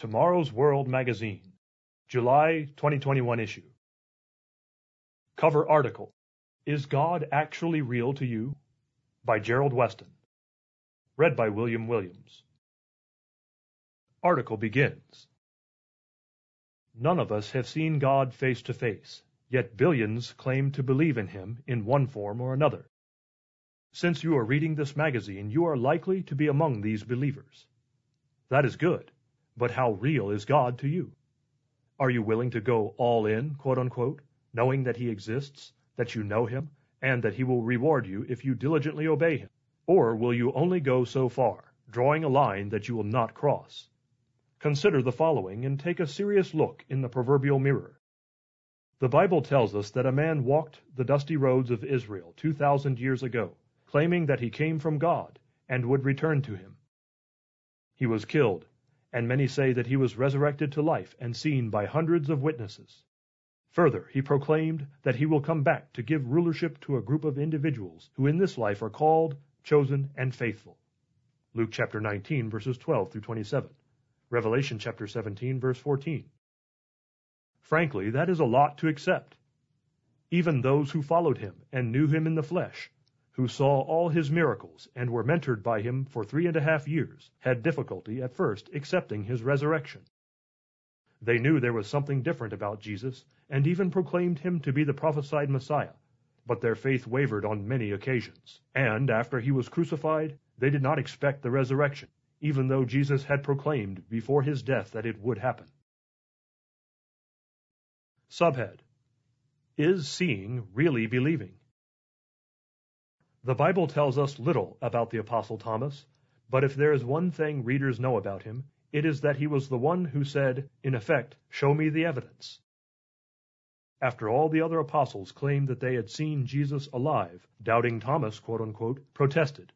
Tomorrow's World Magazine, July 2021 issue. Cover article Is God Actually Real to You? by Gerald Weston. Read by William Williams. Article begins None of us have seen God face to face, yet billions claim to believe in Him in one form or another. Since you are reading this magazine, you are likely to be among these believers. That is good, but how real is God to you? Are you willing to go all in, quote unquote, knowing that He exists, that you know Him, and that He will reward you if you diligently obey Him? Or will you only go so far, drawing a line that you will not cross? Consider the following and take a serious look in the proverbial mirror. The Bible tells us that a man walked the dusty roads of Israel 2,000 years ago claiming that he came from God and would return to him. He was killed, and many say that he was resurrected to life and seen by hundreds of witnesses. Further, he proclaimed that he will come back to give rulership to a group of individuals who in this life are called, chosen, and faithful. Luke chapter 19 verses 12 through 27. Revelation chapter 17 verse 14. Frankly, that is a lot to accept. Even those who followed him and knew him in the flesh who saw all his miracles and were mentored by him for three and a half years, had difficulty at first accepting his resurrection. They knew there was something different about Jesus, and even proclaimed him to be the prophesied Messiah, but their faith wavered on many occasions. And after he was crucified, they did not expect the resurrection, even though Jesus had proclaimed before his death that it would happen. Subhead Is seeing really believing? The Bible tells us little about the Apostle Thomas, but if there is one thing readers know about him, it is that he was the one who said, in effect, Show me the evidence. After all the other apostles claimed that they had seen Jesus alive, doubting Thomas, quote unquote, protested.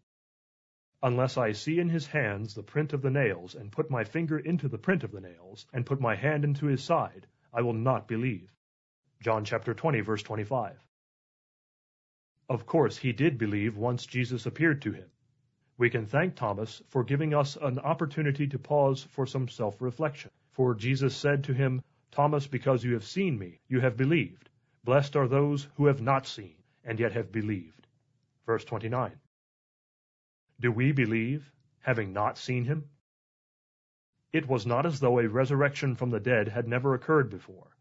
Unless I see in his hands the print of the nails, and put my finger into the print of the nails, and put my hand into his side, I will not believe. John chapter 20, verse 25. Of course, he did believe once Jesus appeared to him. We can thank Thomas for giving us an opportunity to pause for some self reflection. For Jesus said to him, Thomas, because you have seen me, you have believed. Blessed are those who have not seen, and yet have believed. Verse 29. Do we believe, having not seen him? It was not as though a resurrection from the dead had never occurred before.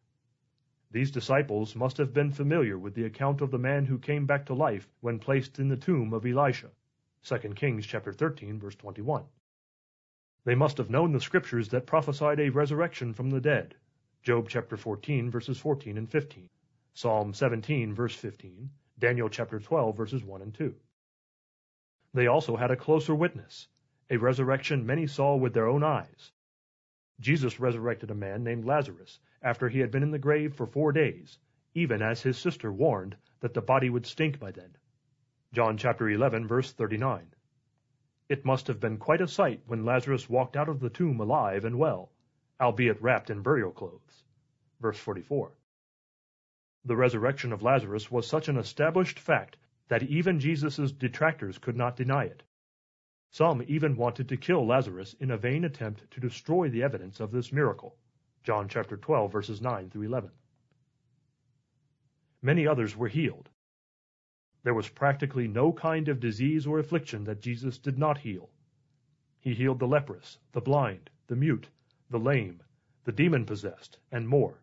These disciples must have been familiar with the account of the man who came back to life when placed in the tomb of Elisha. 2 Kings chapter 13 verse 21. They must have known the scriptures that prophesied a resurrection from the dead. Job chapter 14 verses 14 and 15. Psalm 17 verse 15. Daniel chapter 12 verses 1 and 2. They also had a closer witness, a resurrection many saw with their own eyes. Jesus resurrected a man named Lazarus after he had been in the grave for four days, even as his sister warned that the body would stink by then. John chapter 11 verse 39. It must have been quite a sight when Lazarus walked out of the tomb alive and well, albeit wrapped in burial clothes. Verse 44. The resurrection of Lazarus was such an established fact that even Jesus' detractors could not deny it. Some even wanted to kill Lazarus in a vain attempt to destroy the evidence of this miracle. John chapter 12 verses 9 through 11. Many others were healed. There was practically no kind of disease or affliction that Jesus did not heal. He healed the leprous, the blind, the mute, the lame, the demon possessed, and more.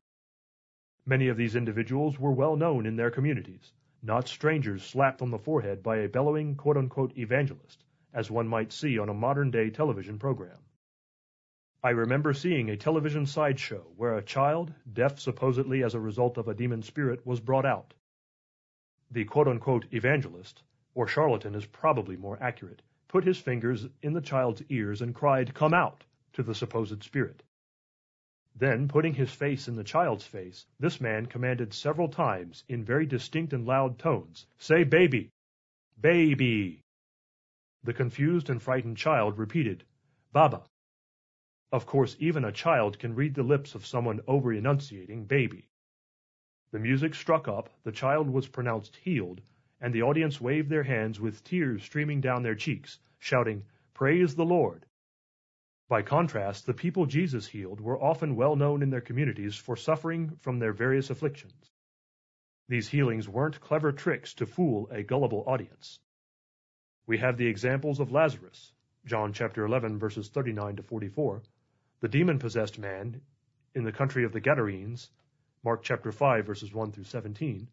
Many of these individuals were well known in their communities, not strangers slapped on the forehead by a bellowing quote unquote evangelist, as one might see on a modern day television program. I remember seeing a television sideshow where a child, deaf supposedly as a result of a demon spirit, was brought out. The quote-unquote evangelist, or charlatan is probably more accurate, put his fingers in the child's ears and cried, Come out! to the supposed spirit. Then, putting his face in the child's face, this man commanded several times, in very distinct and loud tones, Say baby! Baby! The confused and frightened child repeated, Baba! Of course, even a child can read the lips of someone over enunciating baby. The music struck up, the child was pronounced healed, and the audience waved their hands with tears streaming down their cheeks, shouting, Praise the Lord! By contrast, the people Jesus healed were often well known in their communities for suffering from their various afflictions. These healings weren't clever tricks to fool a gullible audience. We have the examples of Lazarus, John chapter 11 verses 39 to 44, the demon-possessed man in the country of the Gadarenes, Mark chapter 5 verses 1 through 17,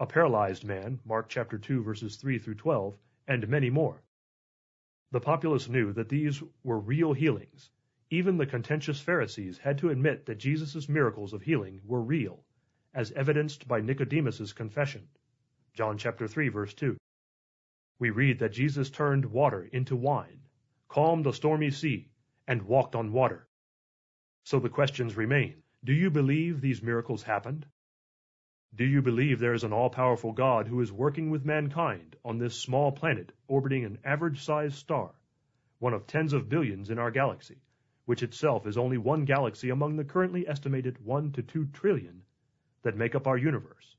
a paralyzed man, Mark chapter 2 verses 3 through 12, and many more. The populace knew that these were real healings. Even the contentious Pharisees had to admit that Jesus' miracles of healing were real, as evidenced by Nicodemus's confession. John chapter 3 verse 2. We read that Jesus turned water into wine, calmed a stormy sea, and walked on water. So the questions remain. Do you believe these miracles happened? Do you believe there is an all-powerful God who is working with mankind on this small planet orbiting an average-sized star, one of tens of billions in our galaxy, which itself is only one galaxy among the currently estimated 1 to 2 trillion that make up our universe?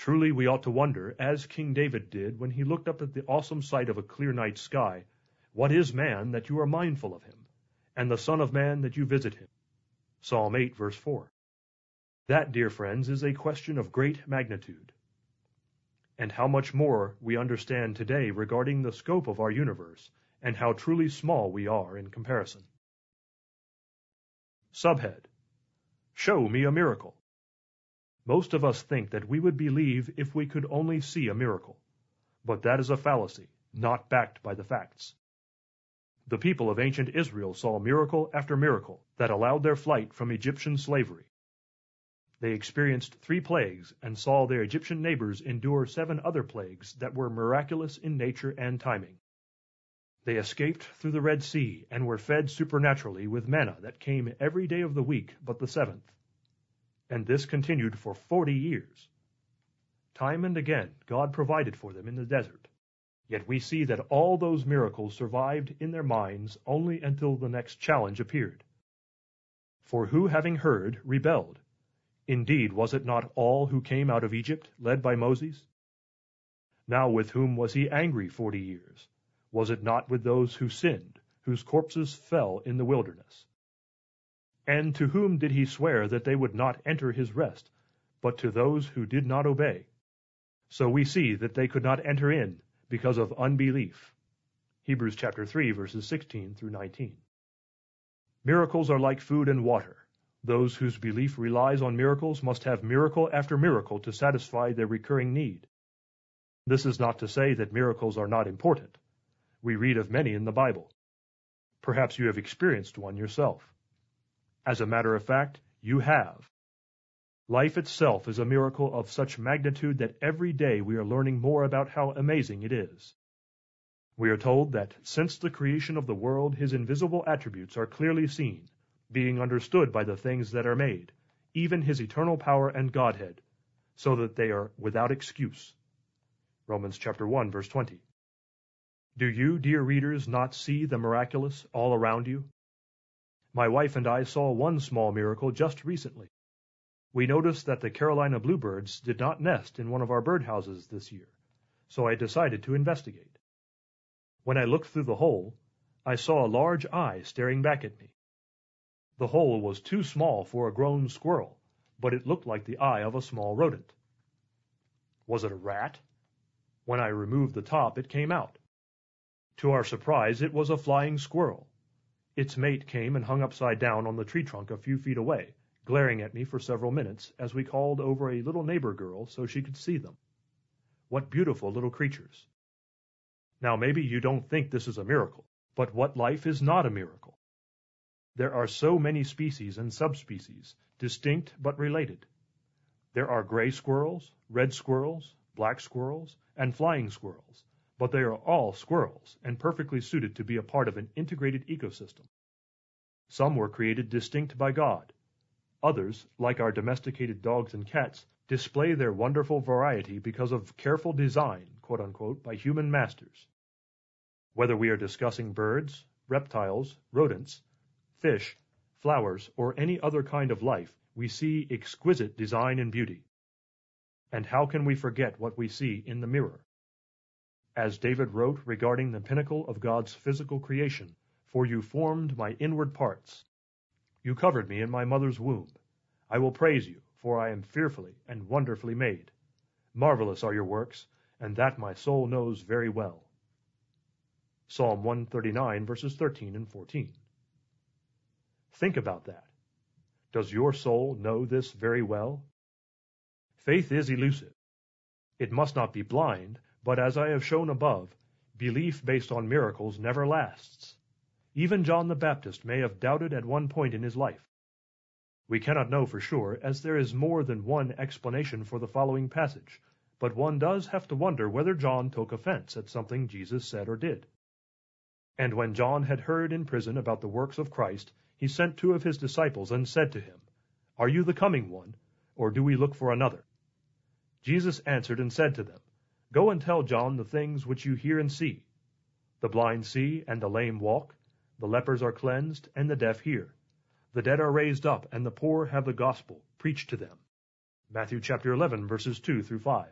Truly we ought to wonder, as King David did when he looked up at the awesome sight of a clear night sky, what is man that you are mindful of him, and the Son of Man that you visit him? Psalm 8 verse 4. That, dear friends, is a question of great magnitude. And how much more we understand today regarding the scope of our universe and how truly small we are in comparison. Subhead Show me a miracle. Most of us think that we would believe if we could only see a miracle. But that is a fallacy, not backed by the facts. The people of ancient Israel saw miracle after miracle that allowed their flight from Egyptian slavery. They experienced three plagues and saw their Egyptian neighbors endure seven other plagues that were miraculous in nature and timing. They escaped through the Red Sea and were fed supernaturally with manna that came every day of the week but the seventh. And this continued for forty years. Time and again God provided for them in the desert. Yet we see that all those miracles survived in their minds only until the next challenge appeared. For who, having heard, rebelled? Indeed, was it not all who came out of Egypt, led by Moses? Now with whom was he angry forty years? Was it not with those who sinned, whose corpses fell in the wilderness? And to whom did he swear that they would not enter his rest, but to those who did not obey? So we see that they could not enter in because of unbelief. Hebrews chapter 3 verses 16 through 19. Miracles are like food and water. Those whose belief relies on miracles must have miracle after miracle to satisfy their recurring need. This is not to say that miracles are not important. We read of many in the Bible. Perhaps you have experienced one yourself. As a matter of fact, you have. Life itself is a miracle of such magnitude that every day we are learning more about how amazing it is. We are told that since the creation of the world, his invisible attributes are clearly seen, being understood by the things that are made, even his eternal power and Godhead, so that they are without excuse. Romans chapter 1 verse 20. Do you, dear readers, not see the miraculous all around you? My wife and I saw one small miracle just recently. We noticed that the Carolina bluebirds did not nest in one of our birdhouses this year, so I decided to investigate. When I looked through the hole, I saw a large eye staring back at me. The hole was too small for a grown squirrel, but it looked like the eye of a small rodent. Was it a rat? When I removed the top, it came out. To our surprise, it was a flying squirrel. Its mate came and hung upside down on the tree trunk a few feet away, glaring at me for several minutes as we called over a little neighbor girl so she could see them. What beautiful little creatures. Now maybe you don't think this is a miracle, but what life is not a miracle? There are so many species and subspecies, distinct but related. There are gray squirrels, red squirrels, black squirrels, and flying squirrels, but they are all squirrels and perfectly suited to be a part of an integrated ecosystem. Some were created distinct by God. Others, like our domesticated dogs and cats, display their wonderful variety because of careful design, quote unquote, by human masters. Whether we are discussing birds, reptiles, rodents, fish, flowers, or any other kind of life, we see exquisite design and beauty. And how can we forget what we see in the mirror? As David wrote regarding the pinnacle of God's physical creation, for you formed my inward parts. You covered me in my mother's womb. I will praise you, for I am fearfully and wonderfully made. Marvelous are your works, and that my soul knows very well. Psalm 139, verses 13 and 14. Think about that. Does your soul know this very well? Faith is elusive. It must not be blind, but as I have shown above, belief based on miracles never lasts. Even John the Baptist may have doubted at one point in his life. We cannot know for sure, as there is more than one explanation for the following passage, but one does have to wonder whether John took offense at something Jesus said or did. And when John had heard in prison about the works of Christ, he sent two of his disciples and said to him, Are you the coming one, or do we look for another? Jesus answered and said to them, Go and tell John the things which you hear and see. The blind see, and the lame walk, the lepers are cleansed, and the deaf hear. The dead are raised up, and the poor have the gospel preached to them. Matthew chapter 11, verses 2 through 5.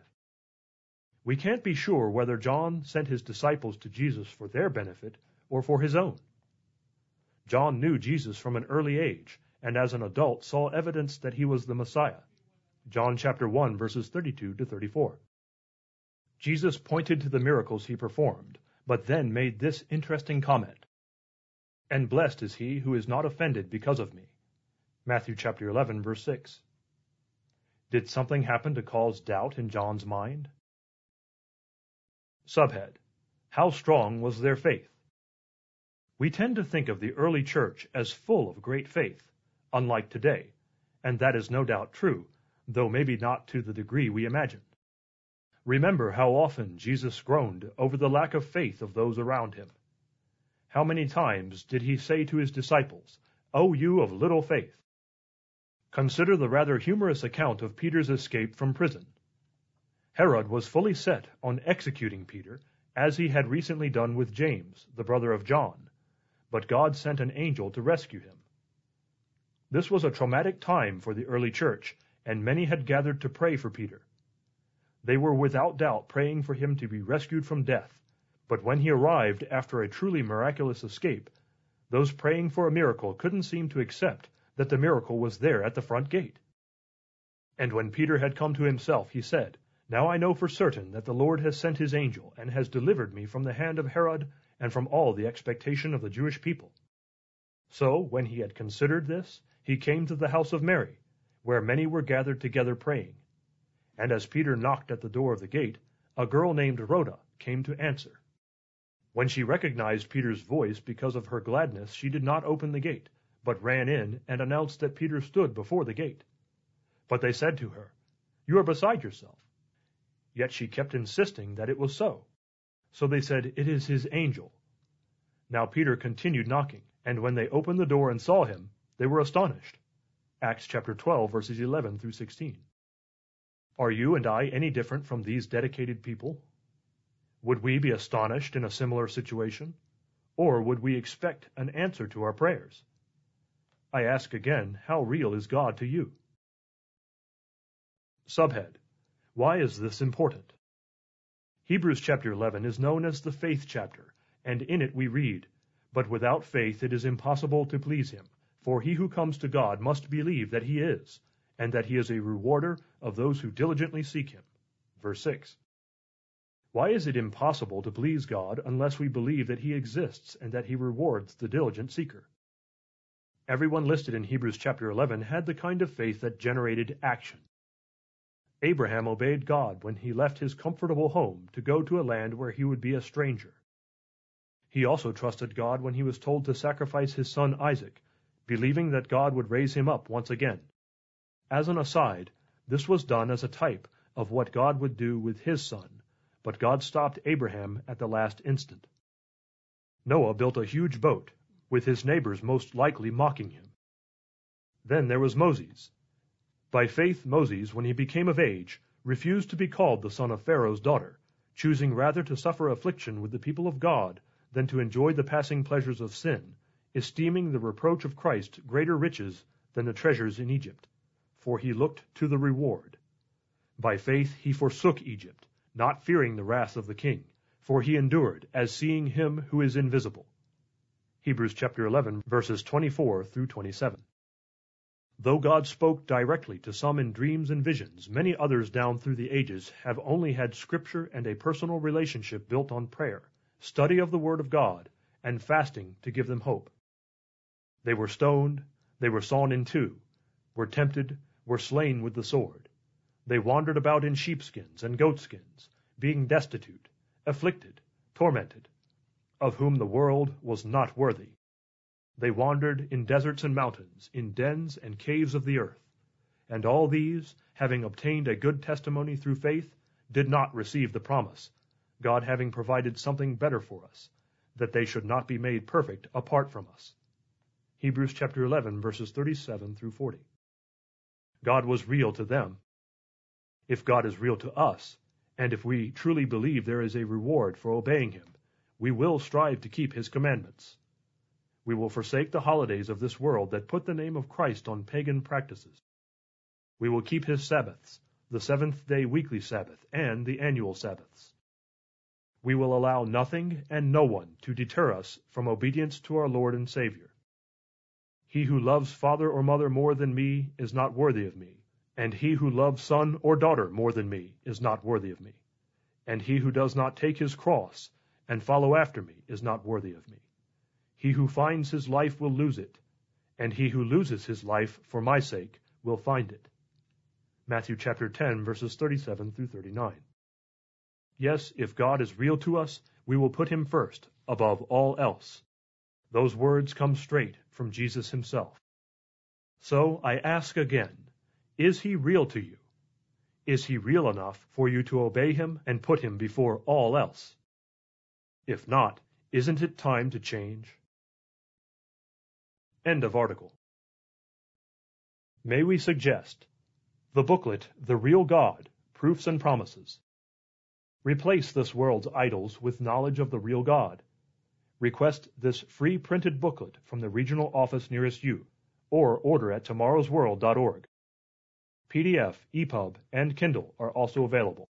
We can't be sure whether John sent his disciples to Jesus for their benefit or for his own. John knew Jesus from an early age, and as an adult saw evidence that he was the Messiah. John chapter 1, verses 32 to 34. Jesus pointed to the miracles he performed, but then made this interesting comment and blessed is he who is not offended because of me. Matthew chapter 11 verse 6. Did something happen to cause doubt in John's mind? Subhead: How strong was their faith? We tend to think of the early church as full of great faith, unlike today, and that is no doubt true, though maybe not to the degree we imagine. Remember how often Jesus groaned over the lack of faith of those around him. How many times did he say to his disciples, O you of little faith? Consider the rather humorous account of Peter's escape from prison. Herod was fully set on executing Peter, as he had recently done with James, the brother of John, but God sent an angel to rescue him. This was a traumatic time for the early church, and many had gathered to pray for Peter. They were without doubt praying for him to be rescued from death, but when he arrived after a truly miraculous escape, those praying for a miracle couldn't seem to accept that the miracle was there at the front gate. And when Peter had come to himself, he said, Now I know for certain that the Lord has sent his angel, and has delivered me from the hand of Herod, and from all the expectation of the Jewish people. So, when he had considered this, he came to the house of Mary, where many were gathered together praying. And as Peter knocked at the door of the gate, a girl named Rhoda came to answer. When she recognized Peter's voice because of her gladness, she did not open the gate, but ran in and announced that Peter stood before the gate. But they said to her, You are beside yourself. Yet she kept insisting that it was so. So they said, It is his angel. Now Peter continued knocking, and when they opened the door and saw him, they were astonished. Acts chapter 12, verses 11 through 16. Are you and I any different from these dedicated people? Would we be astonished in a similar situation? Or would we expect an answer to our prayers? I ask again, how real is God to you? Subhead Why is this important? Hebrews chapter 11 is known as the faith chapter, and in it we read, But without faith it is impossible to please him, for he who comes to God must believe that he is, and that he is a rewarder of those who diligently seek him. Verse 6. Why is it impossible to please God unless we believe that He exists and that He rewards the diligent seeker? Everyone listed in Hebrews chapter 11 had the kind of faith that generated action. Abraham obeyed God when he left his comfortable home to go to a land where he would be a stranger. He also trusted God when he was told to sacrifice his son Isaac, believing that God would raise him up once again. As an aside, this was done as a type of what God would do with his son, but God stopped Abraham at the last instant. Noah built a huge boat, with his neighbors most likely mocking him. Then there was Moses. By faith Moses, when he became of age, refused to be called the son of Pharaoh's daughter, choosing rather to suffer affliction with the people of God than to enjoy the passing pleasures of sin, esteeming the reproach of Christ greater riches than the treasures in Egypt. For he looked to the reward. By faith he forsook Egypt, not fearing the wrath of the king, for he endured, as seeing him who is invisible. Hebrews chapter 11 verses 24 through 27. Though God spoke directly to some in dreams and visions, many others down through the ages have only had scripture and a personal relationship built on prayer, study of the word of God, and fasting to give them hope. They were stoned, they were sawn in two, were tempted, were slain with the sword. They wandered about in sheepskins and goatskins, being destitute, afflicted, tormented, of whom the world was not worthy. They wandered in deserts and mountains, in dens and caves of the earth. And all these, having obtained a good testimony through faith, did not receive the promise, God having provided something better for us, that they should not be made perfect apart from us. Hebrews chapter 11 verses 37 through 40. God was real to them. If God is real to us, and if we truly believe there is a reward for obeying him, we will strive to keep his commandments. We will forsake the holidays of this world that put the name of Christ on pagan practices. We will keep his Sabbaths, the seventh day weekly Sabbath, and the annual Sabbaths. We will allow nothing and no one to deter us from obedience to our Lord and Savior. He who loves father or mother more than me is not worthy of me, and he who loves son or daughter more than me is not worthy of me. And he who does not take his cross and follow after me is not worthy of me. He who finds his life will lose it, and he who loses his life for my sake will find it. Matthew chapter 10 verses 37 through 39. Yes, if God is real to us, we will put him first, above all else. Those words come straight from Jesus himself. So I ask again, is he real to you? Is he real enough for you to obey him and put him before all else? If not, isn't it time to change? End of article. May we suggest the booklet The Real God Proofs and Promises. Replace this world's idols with knowledge of the real God. Request this free printed booklet from the regional office nearest you, or order at tomorrowsworld.org. PDF, EPUB, and Kindle are also available.